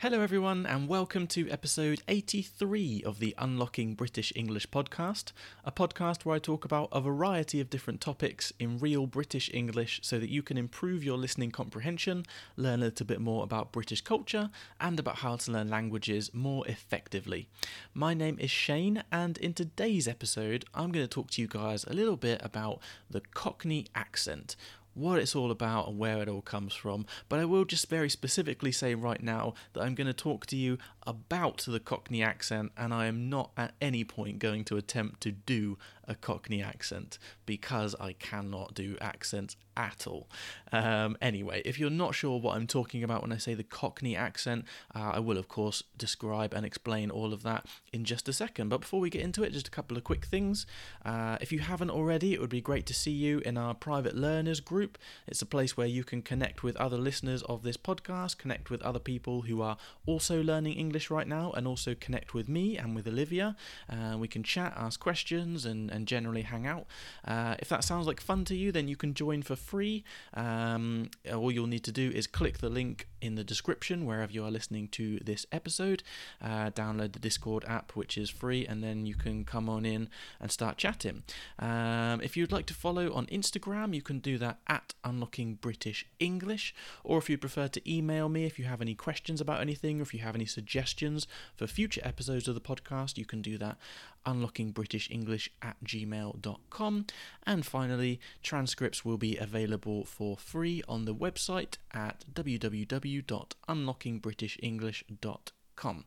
Hello, everyone, and welcome to episode 83 of the Unlocking British English podcast, a podcast where I talk about a variety of different topics in real British English so that you can improve your listening comprehension, learn a little bit more about British culture, and about how to learn languages more effectively. My name is Shane, and in today's episode, I'm going to talk to you guys a little bit about the Cockney accent what it's all about and where it all comes from, but I will just very specifically say right now that I'm going to talk to you about the Cockney accent, and I am not at any point going to attempt to do a Cockney accent because I cannot do accents at all. Um, anyway, if you're not sure what I'm talking about when I say the Cockney accent, uh, I will, of course, describe and explain all of that in just a second. But before we get into it, just a couple of quick things. Uh, if you haven't already, it would be great to see you in our private learners group. It's a place where you can connect with other listeners of this podcast, connect with other people who are also learning English right now, and also connect with me and with Olivia. Uh, we can chat, ask questions, and, and generally hang out. Uh, if that sounds like fun to you, then you can join for free. Um, all you'll need to do is click the link in the description wherever you are listening to this episode. Uh, download the Discord app, which is free, and then you can come on in and start chatting. Um, if you'd like to follow on Instagram, you can do that at Unlocking British English, or if you prefer to email me if you have any questions about anything, or if you have any suggestions for future episodes of the podcast, you can do that unlockingbritishenglish at gmail.com. And finally, transcripts will be available for free on the website at www.unlockingbritishenglish.com.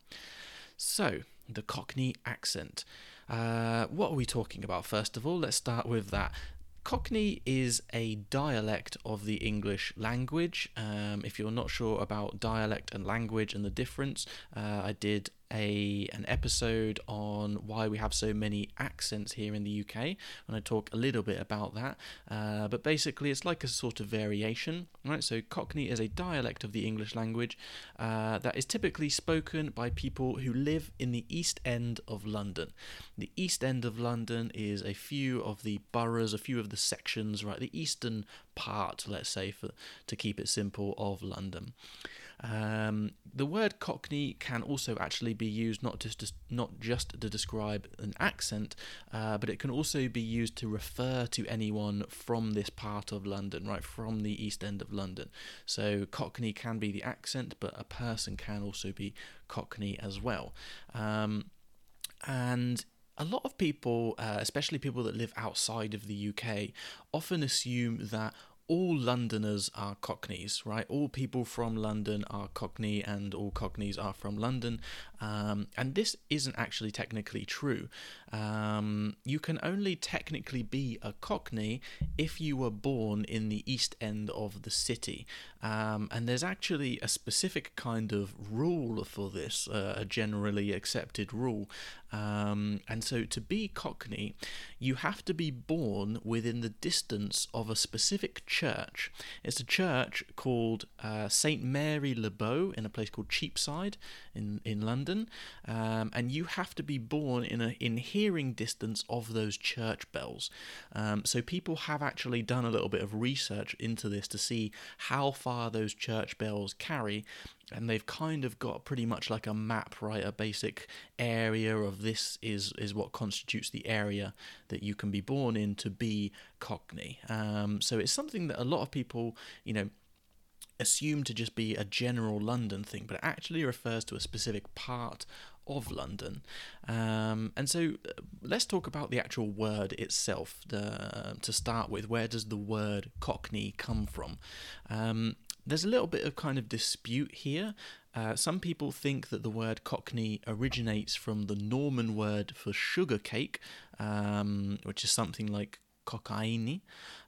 So, the Cockney accent. Uh, what are we talking about first of all? Let's start with that. Cockney is a dialect of the English language. Um, if you're not sure about dialect and language and the difference, uh, I did a an episode on why we have so many accents here in the UK, and I talk a little bit about that. Uh, but basically, it's like a sort of variation, right? So Cockney is a dialect of the English language uh, that is typically spoken by people who live in the East End of London. The East End of London is a few of the boroughs, a few of the sections, right? The eastern part, let's say, for to keep it simple, of London. Um, the word Cockney can also actually be used not just to, not just to describe an accent, uh, but it can also be used to refer to anyone from this part of London, right from the East End of London. So Cockney can be the accent, but a person can also be Cockney as well. Um, and a lot of people, uh, especially people that live outside of the UK, often assume that all Londoners are Cockneys, right? All people from London are Cockney, and all Cockneys are from London. Um, and this isn't actually technically true. Um, you can only technically be a Cockney if you were born in the East End of the city. Um, and there's actually a specific kind of rule for this, uh, a generally accepted rule. Um, and so to be Cockney, you have to be born within the distance of a specific church. It's a church called uh, St. Mary Le Bow in a place called Cheapside in, in London. Um, and you have to be born in, a, in hearing distance of those church bells. Um, so people have actually done a little bit of research into this to see how far those church bells carry and they've kind of got pretty much like a map, right? A basic area of this is is what constitutes the area that you can be born in to be Cockney. Um, so it's something that a lot of people, you know, assume to just be a general London thing, but it actually refers to a specific part of London. Um, and so uh, let's talk about the actual word itself the, to start with. Where does the word Cockney come from? Um, there's a little bit of kind of dispute here. Uh, some people think that the word Cockney originates from the Norman word for sugar cake, um, which is something like cocaine.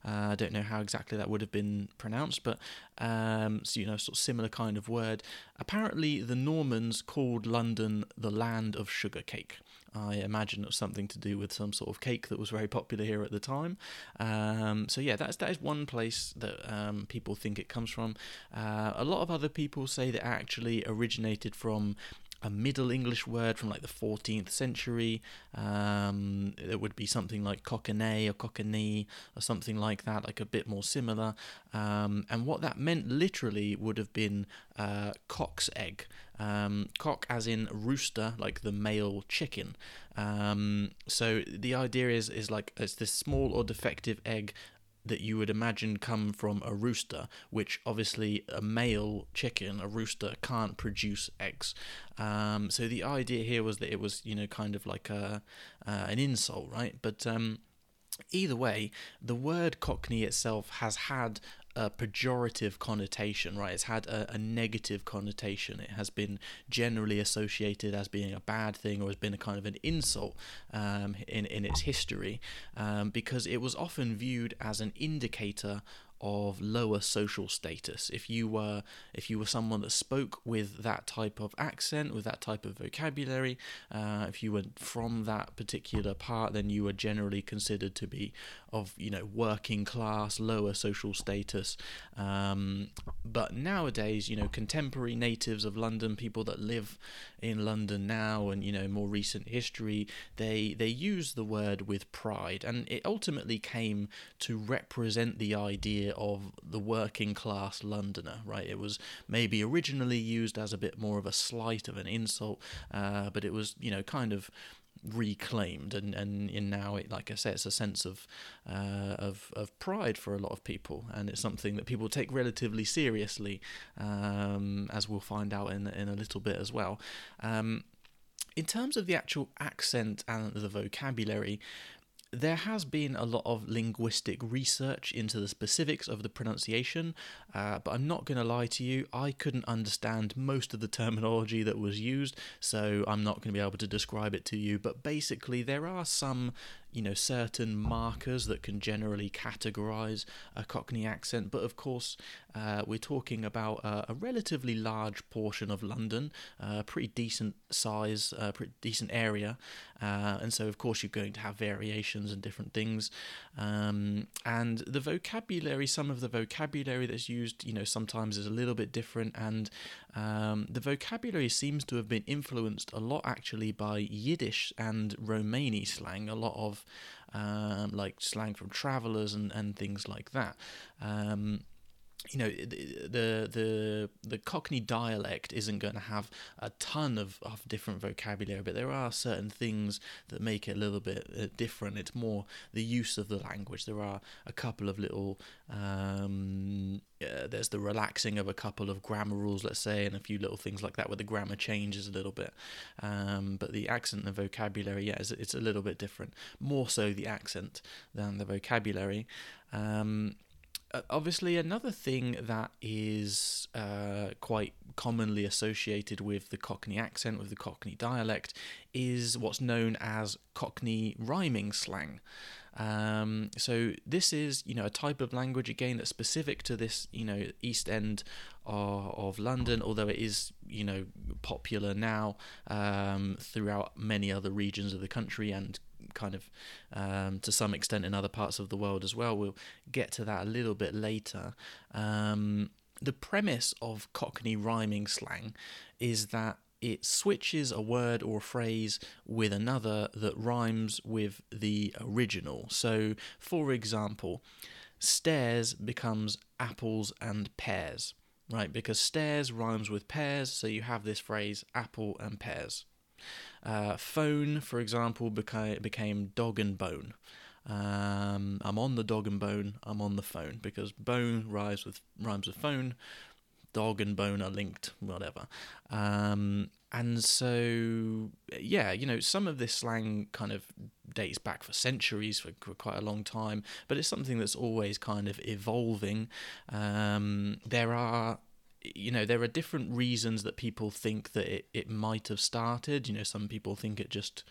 Uh, I don't know how exactly that would have been pronounced, but um, so you know, sort of similar kind of word. Apparently, the Normans called London the land of sugar cake. I imagine it was something to do with some sort of cake that was very popular here at the time. Um, so yeah, that's that is one place that um, people think it comes from. Uh, a lot of other people say that it actually originated from a Middle English word from like the 14th century. Um, it would be something like cockney or cockney or something like that, like a bit more similar. Um, and what that meant literally would have been uh, cock's egg. Um, cock as in rooster, like the male chicken. Um, so the idea is is like it's this small or defective egg that you would imagine come from a rooster, which obviously a male chicken, a rooster, can't produce eggs. Um, so the idea here was that it was, you know, kind of like a uh, an insult, right? But um, either way, the word Cockney itself has had a pejorative connotation, right? It's had a, a, negative connotation. It has been generally associated as being a bad thing or has been a kind of an insult um, in, in its history um, because it was often viewed as an indicator of lower social status. If you were if you were someone that spoke with that type of accent, with that type of vocabulary, uh, if you were from that particular part, then you were generally considered to be of you know working class, lower social status. Um, but nowadays, you know, contemporary natives of London, people that live in London now, and you know more recent history, they they use the word with pride, and it ultimately came to represent the idea of the working class Londoner, right? It was maybe originally used as a bit more of a slight of an insult, uh, but it was, you know, kind of reclaimed and, and in now it like I say it's a sense of uh, of of pride for a lot of people and it's something that people take relatively seriously um, as we'll find out in in a little bit as well um, in terms of the actual accent and the vocabulary there has been a lot of linguistic research into the specifics of the pronunciation, uh, but I'm not going to lie to you, I couldn't understand most of the terminology that was used, so I'm not going to be able to describe it to you. But basically, there are some you know certain markers that can generally categorize a Cockney accent, but of course uh, we're talking about a, a, relatively large portion of London, a pretty decent size, a pretty decent area, uh, and so of course you're going to have variations and different things, um, and the vocabulary, some of the vocabulary that's used, you know, sometimes is a little bit different, and um, the vocabulary seems to have been influenced a lot actually by Yiddish and Romani slang, a lot of um, like slang from travelers and, and things like that. Um, you know the the the Cockney dialect isn't going to have a ton of, of different vocabulary, but there are certain things that make it a little bit uh, different. It's more the use of the language. There are a couple of little um, uh, there's the relaxing of a couple of grammar rules, let's say, and a few little things like that where the grammar changes a little bit. Um, but the accent and the vocabulary, yeah, it's, it's a little bit different. More so the accent than the vocabulary. Um, obviously, another thing that is uh, quite commonly associated with the Cockney accent, with the Cockney dialect, is what's known as Cockney rhyming slang. Um, so this is, you know, a type of language again that's specific to this, you know, East End of, of London, although it is, you know, popular now um, throughout many other regions of the country and kind of um, to some extent in other parts of the world as well. We'll get to that a little bit later. Um, the premise of Cockney rhyming slang is that it switches a word or a phrase with another that rhymes with the original. So, for example, stairs becomes apples and pears, right? Because stairs rhymes with pears, so you have this phrase apple and pears. Uh, phone, for example, became, became dog and bone. Um, I'm on the dog and bone. I'm on the phone because bone rhymes with rhymes with phone. Dog and bone are linked, whatever. Um, and so, yeah, you know, some of this slang kind of dates back for centuries, for, for quite a long time, but it's something that's always kind of evolving. Um, there are you know there are different reasons that people think that it, it might have started. You know some people think it just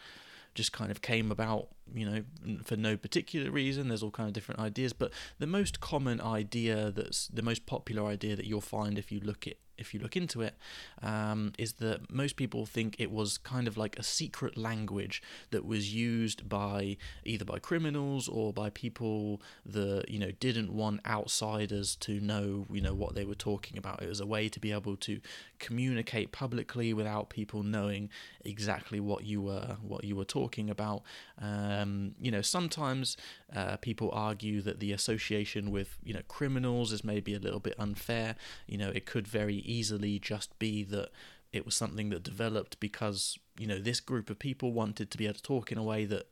just kind of came about you know for no particular reason. There's all kind of different ideas. But the most common idea that's the most popular idea that you'll find if you look at if you look into it, um, is that most people think it was kind of like a secret language that was used by either by criminals or by people that you know didn't want outsiders to know you know what they were talking about. It was a way to be able to communicate publicly without people knowing exactly what you were what you were talking about. Um, you know, sometimes uh, people argue that the association with you know criminals is maybe a little bit unfair. You know, it could very easily just be that it was something that developed because you know this group of people wanted to be able to talk in a way that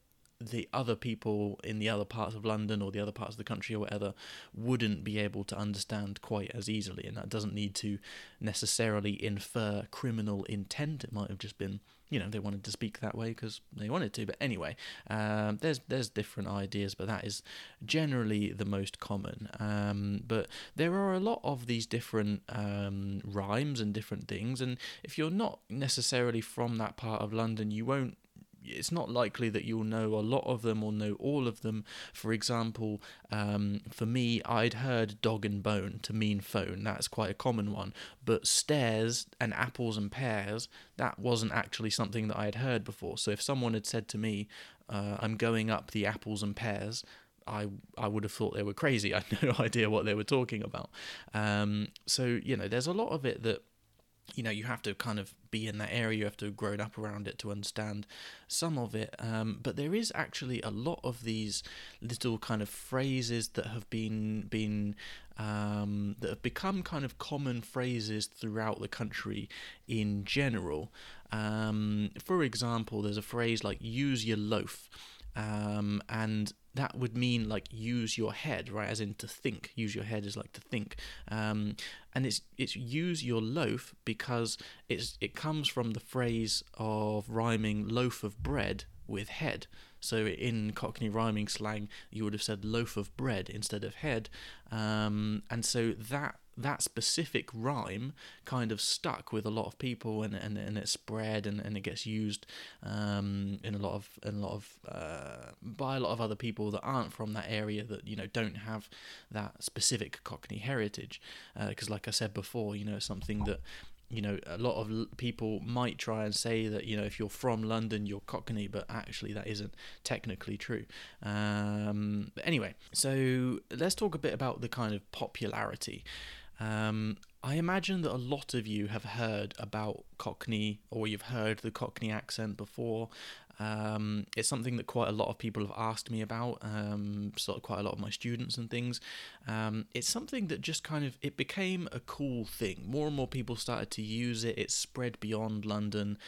the other people in the other parts of London or the other parts of the country or whatever wouldn't be able to understand quite as easily, and that doesn't need to necessarily infer criminal intent. It might have just been, you know, they wanted to speak that way because they wanted to. But anyway, um, there's there's different ideas, but that is generally the most common. Um, but there are a lot of these different um, rhymes and different things, and if you're not necessarily from that part of London, you won't it's not likely that you'll know a lot of them or know all of them. For example, um, for me, I'd heard dog and bone to mean phone. That's quite a common one. But stairs and apples and pears, that wasn't actually something that I had heard before. So if someone had said to me, uh, I'm going up the apples and pears, I I would have thought they were crazy. I had no idea what they were talking about. Um, so you know, there's a lot of it that you know you have to kind of be in that area you have to have grown up around it to understand some of it um, but there is actually a lot of these little kind of phrases that have been been um, that have become kind of common phrases throughout the country in general um, for example there's a phrase like use your loaf um, and that would mean like use your head, right? As in to think. Use your head is like to think, um, and it's it's use your loaf because it's it comes from the phrase of rhyming loaf of bread with head. So in Cockney rhyming slang, you would have said loaf of bread instead of head, um, and so that that specific rhyme kind of stuck with a lot of people and and, and it spread and, and it gets used um, in a lot of in a lot of uh, by a lot of other people that aren't from that area that you know don't have that specific Cockney heritage. Because uh, like I said before you know something that you know a lot of people might try and say that you know if you're from London you're Cockney but actually that isn't technically true. Um, anyway so let's talk a bit about the kind of popularity um, I imagine that a lot of you have heard about Cockney or you've heard the Cockney accent before. Um, it's something that quite a lot of people have asked me about, um, sort of quite a lot of my students and things. Um, it's something that just kind of it became a cool thing. More and more people started to use it. It spread beyond London,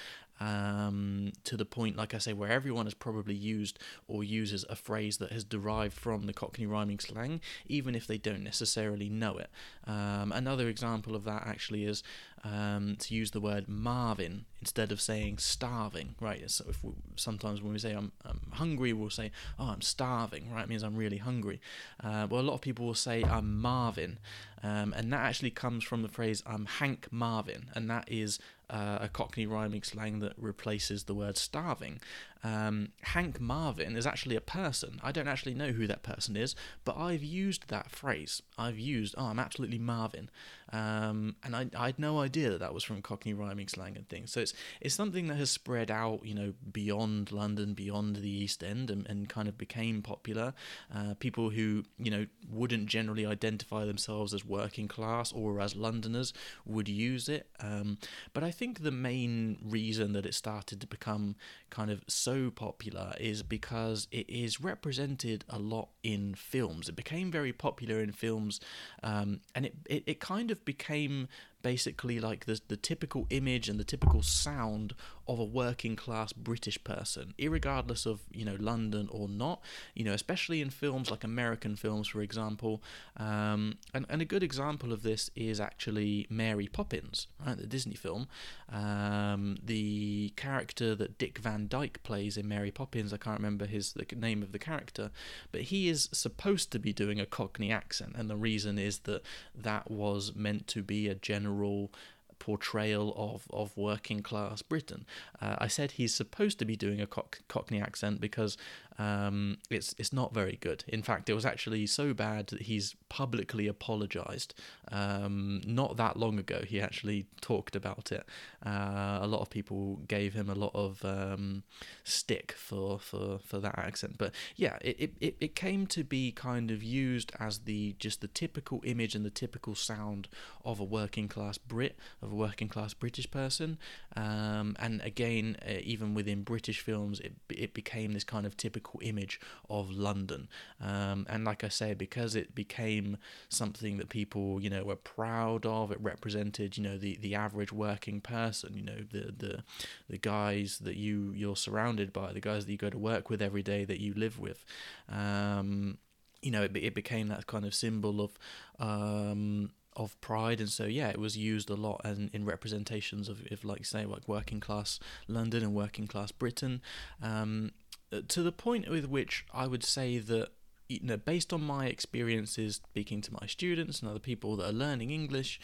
um, to the point, like I say, where everyone has probably used or uses a phrase that has derived from the Cockney rhyming slang, even if they don't necessarily know it. Um, another example of that actually is um, to use the word Marvin instead of saying starving, right? So if we, sometimes when we say I'm, I'm, hungry, we'll say, oh, I'm starving, right? It means I'm really hungry. Uh, well, a lot of people will say I'm Marvin, um, and that actually comes from the phrase I'm Hank Marvin, and that is uh, a Cockney rhyming slang that replaces the word starving. Um, Hank Marvin is actually a person. I don't actually know who that person is, but I've used that phrase. I've used, oh, I'm absolutely Marvin. Um, and I, I had no idea that that was from Cockney rhyming slang and things. So it's it's something that has spread out, you know, beyond London, beyond the East End, and, and kind of became popular. Uh, people who, you know, wouldn't generally identify themselves as working class or as Londoners would use it. Um, but I think the main reason that it started to become kind of so popular is because it is represented a lot in films. It became very popular in films, um, and it, it, it kind of became basically like the, the typical image and the typical sound of a working class British person, regardless of you know London or not. You know, especially in films like American films, for example. Um, and and a good example of this is actually Mary Poppins, right? The Disney film. Um, the character that Dick Van Dyke plays in Mary Poppins, I can't remember his the name of the character, but he is supposed to be doing a Cockney accent, and the reason is that that was meant to be a general portrayal of, of working class Britain. Uh, I said he's supposed to be doing a cock- Cockney accent because um, it's it's not very good. In fact, it was actually so bad that he's publicly apologised. Um, not that long ago, he actually talked about it. Uh, a lot of people gave him a lot of um, stick for, for, for that accent, but yeah, it, it, it came to be kind of used as the just the typical image and the typical sound of a working class Brit, of a working class British person. Um, and again, uh, even within British films, it it became this kind of typical image of London. Um, and like I say, because it became something that people, you know, were proud of, it represented, you know, the, the average working person, you know, the, the the guys that you you're surrounded by, the guys that you go to work with every day, that you live with. Um, you know, it, it became that kind of symbol of um, of pride and so yeah it was used a lot in, in representations of, if like say like working class london and working class britain um, to the point with which I would say that you know, based on my experiences speaking to my students and other people that are learning English,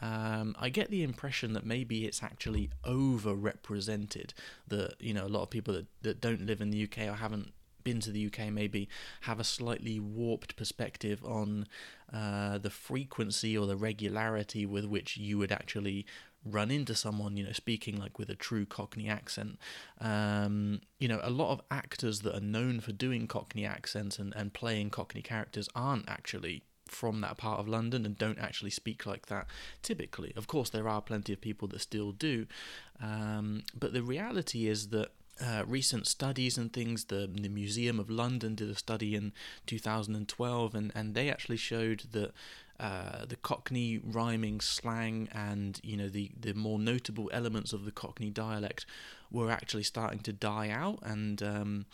um, I get the impression that maybe it's actually overrepresented. That you know, a lot of people that, that don't live in the UK or haven't been to the UK maybe have a slightly warped perspective on uh, the frequency or the regularity with which you would actually run into someone, you know, speaking like with a true Cockney accent. Um, you know, a lot of actors that are known for doing Cockney accents and, and playing Cockney characters aren't actually from that part of London and don't actually speak like that typically. Of course, there are plenty of people that still do, um, but the reality is that. Uh, recent studies and things. The the Museum of London did a study in 2012, and, and they actually showed that uh, the Cockney rhyming slang and you know the the more notable elements of the Cockney dialect were actually starting to die out. And um,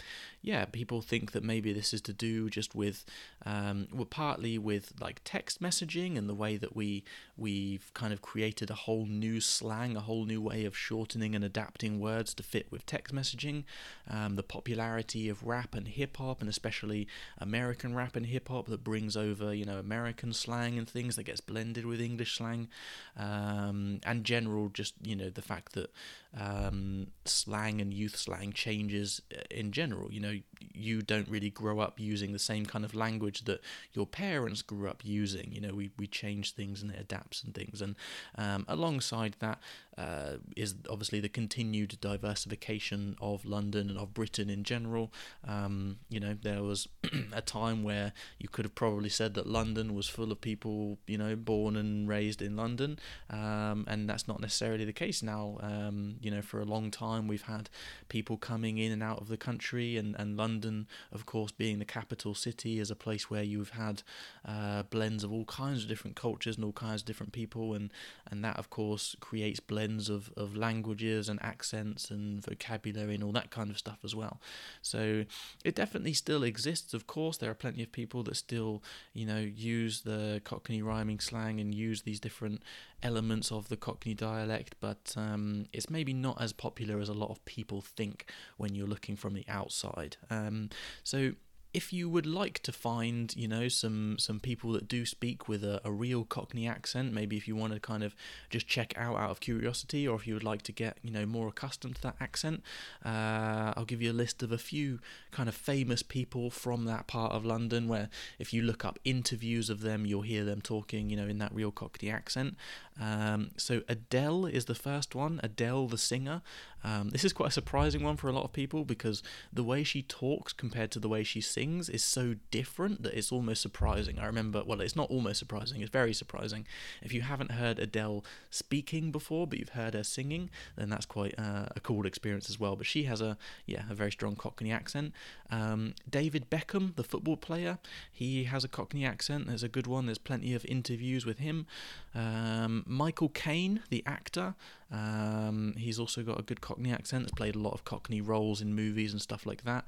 yeah, people think that maybe this is to do just with, um, well, partly with like text messaging and the way that we we've kind of created a whole new slang, a whole new way of shortening and adapting words to fit with text messaging. Um, the popularity of rap and hip hop, and especially American rap and hip hop, that brings over you know American slang and things that gets blended with English slang, um, and general just you know the fact that um, slang and youth slang changes uh, in general. You know, you don't really grow up using the same kind of language that your parents grew up using. You know, we, we change things and it adapts and things. And um, alongside that, uh, is obviously the continued diversification of London and of Britain in general. Um, you know, there was a time where you could have probably said that London was full of people, you know, born and raised in London, um, and that's not necessarily the case now. Um, you know, for a long time we've had people coming in and out of the country, and, and London, of course, being the capital city, is a place where you've had uh, blends of all kinds of different cultures and all kinds of different people, and, and that, of course, creates blends blends of, of languages and accents and vocabulary and all that kind of stuff as well. So it definitely still exists, of course. There are plenty of people that still, you know, use the Cockney rhyming slang and use these different elements of the Cockney dialect, but um, it's maybe not as popular as a lot of people think when you're looking from the outside. Um, so if you would like to find, you know, some some people that do speak with a, a real Cockney accent, maybe if you want to kind of just check out out of curiosity, or if you would like to get, you know, more accustomed to that accent, uh, I'll give you a list of a few kind of famous people from that part of London. Where if you look up interviews of them, you'll hear them talking, you know, in that real Cockney accent. Um, so Adele is the first one. Adele, the singer. Um, this is quite a surprising one for a lot of people because the way she talks compared to the way she sings is so different that it's almost surprising. I remember, well, it's not almost surprising, it's very surprising. If you haven't heard Adele speaking before, but you've heard her singing, then that's quite uh, a cool experience as well. But she has a, yeah, a very strong Cockney accent. Um, David Beckham, the football player, he has a Cockney accent. There's a good one. There's plenty of interviews with him. Um, Michael Caine, the actor, um, he's also got a good Cockney accent. Has played a lot of Cockney roles in movies and stuff like that.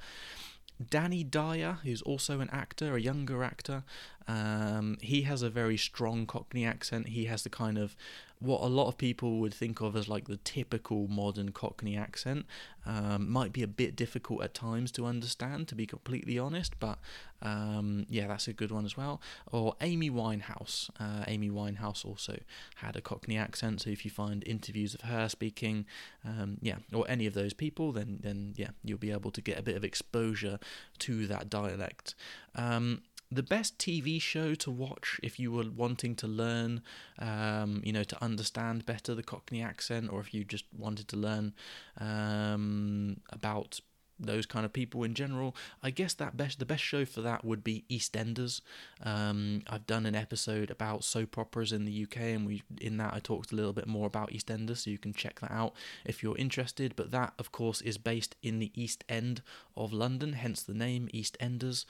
Danny Dyer, who's also an actor, a younger actor, Um, he has a very strong Cockney accent. He has the kind of what a lot of people would think of as like the typical modern Cockney accent. Um, might be a bit difficult at times to understand, to be completely honest, but um, yeah, that's a good one as well. Or Amy Winehouse. Uh, Amy Winehouse also had a Cockney accent, so if you find interviews of her speaking, um, yeah, or any of those people, then then yeah, you'll be able to get a bit of exposure to that dialect. Um, the best TV show to watch if you were wanting to learn, um, you know, to understand better the Cockney accent, or if you just wanted to learn um, about those kind of people in general. I guess that best the best show for that would be EastEnders. Um, I've done an episode about soap operas in the UK, and we in that I talked a little bit more about EastEnders, so you can check that out if you're interested. But that, of course, is based in the East End of London, hence the name EastEnders.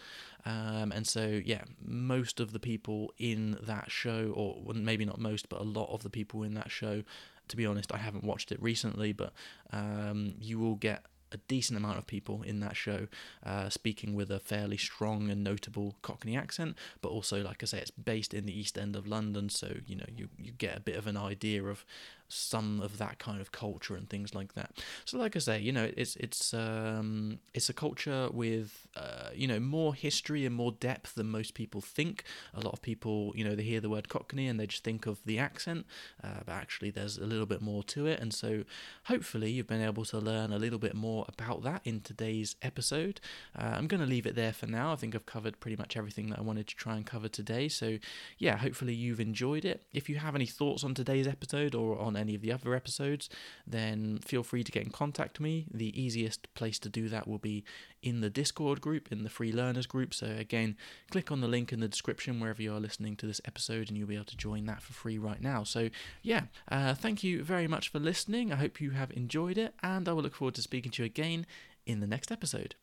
Um, and so, yeah, most of the people in that show, or maybe not most, but a lot of the people in that show. To be honest, I haven't watched it recently, but um, you will get a decent amount of people in that show uh, speaking with a fairly strong and notable Cockney accent, but also, like I say, it's based in the East End of London, so you know you you get a bit of an idea of some of that kind of culture and things like that. So, like I say, you know, it's it's um, it's a culture with uh, you know more history and more depth than most people think. A lot of people, you know, they hear the word Cockney and they just think of the accent, uh, but actually there's a little bit more to it. And so, hopefully, you've been able to learn a little bit more about that in today's episode. Uh, I'm going to leave it there for now. I think I've covered pretty much everything that I wanted to try and cover today. So, yeah, hopefully you've enjoyed it. If you have any thoughts on today's episode or on any of the other episodes, then feel free to get in contact with me. The easiest place to do that will be in the Discord group, in the free learners group. So, again, click on the link in the description wherever you are listening to this episode, and you'll be able to join that for free right now. So, yeah, uh, thank you very much for listening. I hope you have enjoyed it, and I will look forward to speaking to you again in the next episode.